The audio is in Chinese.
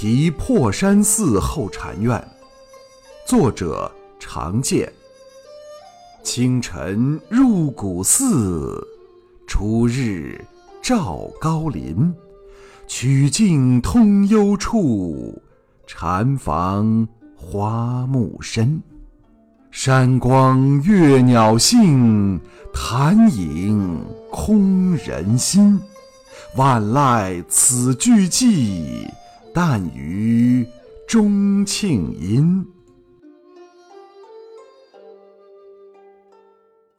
题破山寺后禅院，作者常见。清晨入古寺，初日照高林。曲径通幽处，禅房花木深。山光悦鸟性，潭影空人心。万籁此俱寂。但余钟磬音。